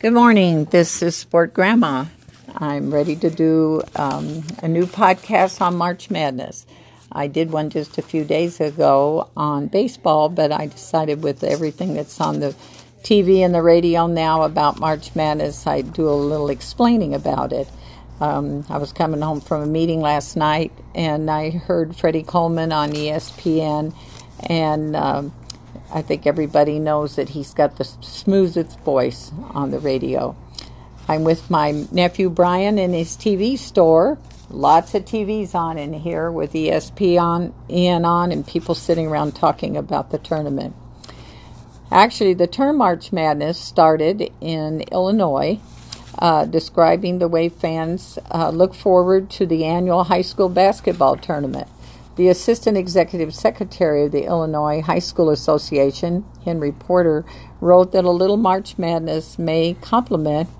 Good morning. This is Sport Grandma. I'm ready to do um, a new podcast on March Madness. I did one just a few days ago on baseball, but I decided with everything that's on the TV and the radio now about March Madness, I'd do a little explaining about it. Um, I was coming home from a meeting last night and I heard Freddie Coleman on ESPN, and um, I think everybody knows that he's got the smoothest voice on the radio. I'm with my nephew Brian in his TV store. Lots of TVs on in here with ESPN on and people sitting around talking about the tournament. Actually, the term March Madness started in Illinois uh, describing the way fans uh, look forward to the annual high school basketball tournament. The Assistant Executive Secretary of the Illinois High School Association, Henry Porter, wrote that a little March Madness may complement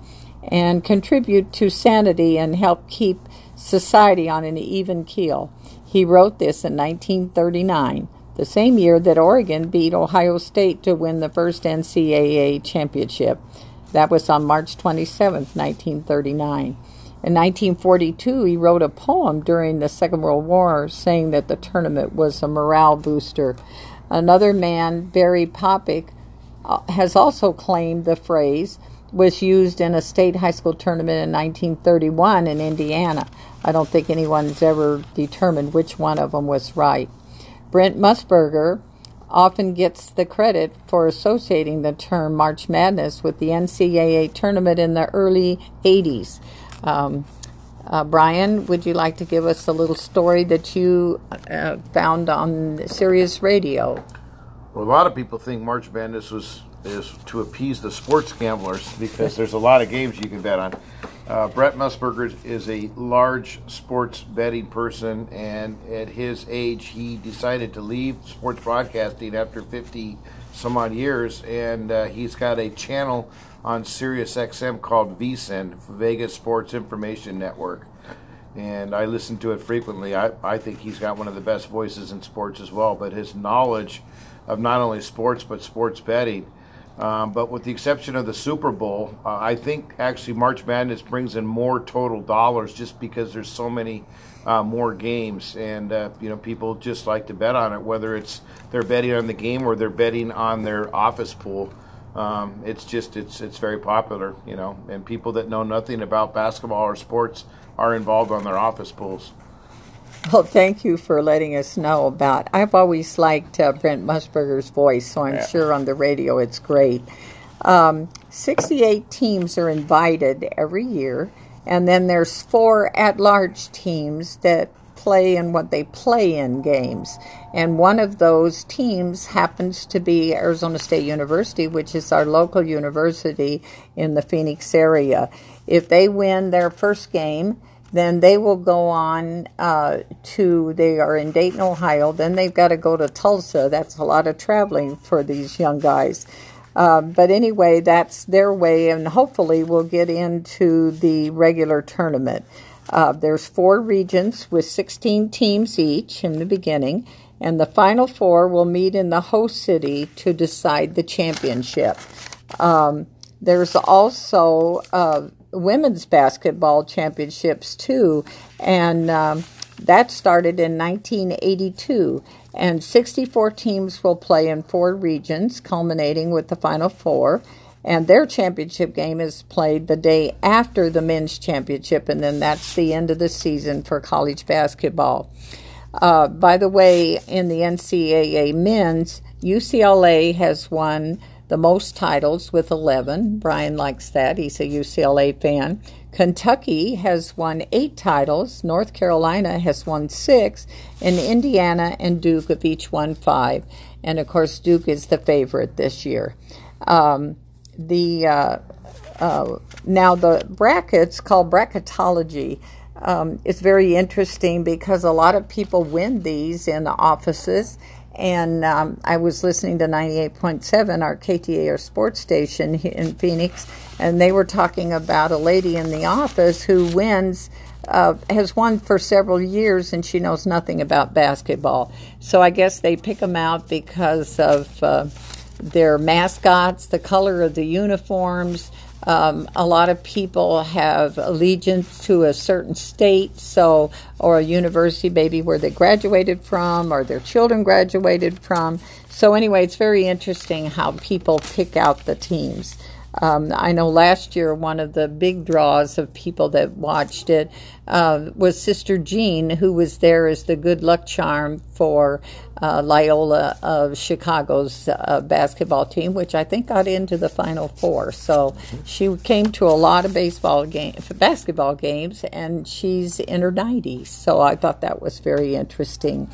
and contribute to sanity and help keep society on an even keel. He wrote this in 1939, the same year that Oregon beat Ohio State to win the first NCAA championship. That was on March 27, 1939. In 1942, he wrote a poem during the Second World War saying that the tournament was a morale booster. Another man, Barry Popik, uh, has also claimed the phrase was used in a state high school tournament in 1931 in Indiana. I don't think anyone's ever determined which one of them was right. Brent Musburger often gets the credit for associating the term March Madness with the NCAA tournament in the early 80s. Um, uh, Brian, would you like to give us a little story that you uh, found on Sirius Radio? Well, a lot of people think March Madness was is to appease the sports gamblers because there's a lot of games you can bet on. Uh, Brett Musburger is a large sports betting person, and at his age, he decided to leave sports broadcasting after 50 some odd years, and uh, he's got a channel on Sirius XM called VSIN, Vegas Sports Information Network. And I listen to it frequently. I, I think he's got one of the best voices in sports as well, but his knowledge of not only sports but sports betting um, but with the exception of the Super Bowl, uh, I think actually March Madness brings in more total dollars just because there's so many uh, more games, and uh, you know people just like to bet on it, whether it's they're betting on the game or they're betting on their office pool. Um, it's just it's it's very popular, you know, and people that know nothing about basketball or sports are involved on their office pools. Well, thank you for letting us know about. I've always liked uh, Brent Musburger's voice, so I'm yeah. sure on the radio it's great. Um, 68 teams are invited every year, and then there's four at-large teams that play in what they play in games. And one of those teams happens to be Arizona State University, which is our local university in the Phoenix area. If they win their first game, then they will go on uh, to, they are in Dayton, Ohio. Then they've got to go to Tulsa. That's a lot of traveling for these young guys. Uh, but anyway, that's their way, and hopefully we'll get into the regular tournament. Uh, there's four regions with 16 teams each in the beginning, and the final four will meet in the host city to decide the championship. Um, there's also uh, women's basketball championships too, and um, that started in 1982. And 64 teams will play in four regions, culminating with the Final Four. And their championship game is played the day after the men's championship, and then that's the end of the season for college basketball. Uh, by the way, in the NCAA men's, UCLA has won the most titles with 11. Brian likes that. He's a UCLA fan. Kentucky has won eight titles. North Carolina has won six. And Indiana and Duke have each won five. And of course, Duke is the favorite this year. Um, the uh, uh, now the brackets called bracketology. Um, it's very interesting because a lot of people win these in the offices and um, I was listening to 98.7, our KTA or sports station in Phoenix, and they were talking about a lady in the office who wins, uh, has won for several years, and she knows nothing about basketball. So I guess they pick them out because of uh, their mascots, the color of the uniforms, Um, a lot of people have allegiance to a certain state, so or a university, maybe where they graduated from, or their children graduated from. So anyway, it's very interesting how people pick out the teams. Um, I know last year one of the big draws of people that watched it uh, was Sister Jean, who was there as the good luck charm for uh, Loyola of Chicago's uh, basketball team, which I think got into the Final Four. So she came to a lot of baseball game, basketball games, and she's in her 90s. So I thought that was very interesting.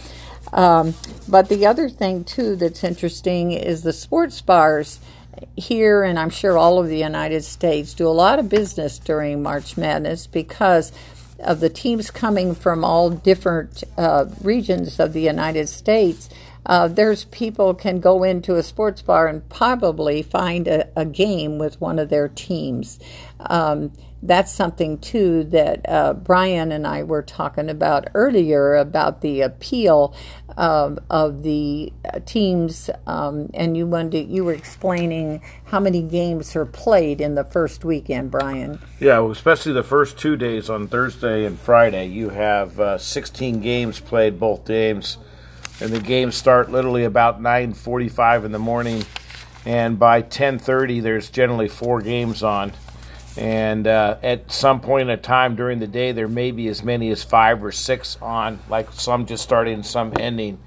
Um, but the other thing too that's interesting is the sports bars here, and I'm sure all of the United States, do a lot of business during March Madness because of the teams coming from all different uh, regions of the United States. Uh, there's people can go into a sports bar and probably find a, a game with one of their teams. Um, that's something too that uh, Brian and I were talking about earlier about the appeal of, of the uh, teams, um, and you wanted you were explaining how many games are played in the first weekend, Brian. Yeah, well, especially the first two days on Thursday and Friday, you have uh, 16 games played both games, and the games start literally about 9:45 in the morning, and by 10:30 there's generally four games on and uh, at some point in time during the day, there may be as many as five or six on, like some just starting, some ending.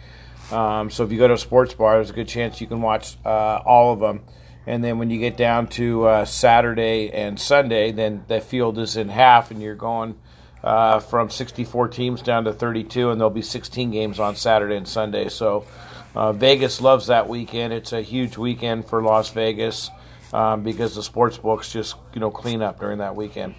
Um, so if you go to a sports bar, there's a good chance you can watch uh, all of them. And then when you get down to uh, Saturday and Sunday, then the field is in half, and you're going uh, from 64 teams down to 32, and there'll be 16 games on Saturday and Sunday. So uh, Vegas loves that weekend. It's a huge weekend for Las Vegas um, because the sports books just you know clean up during that weekend.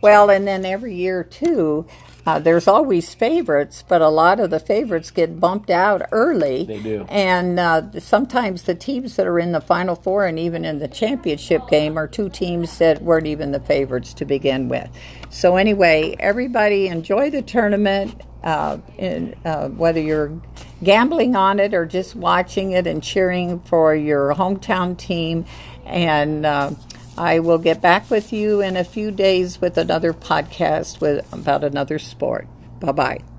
Well, and then every year too, uh, there's always favorites, but a lot of the favorites get bumped out early. They do, and uh, sometimes the teams that are in the Final Four and even in the championship game are two teams that weren't even the favorites to begin with. So anyway, everybody enjoy the tournament. Uh, in, uh, whether you're gambling on it or just watching it and cheering for your hometown team and uh, I will get back with you in a few days with another podcast with about another sport. Bye bye.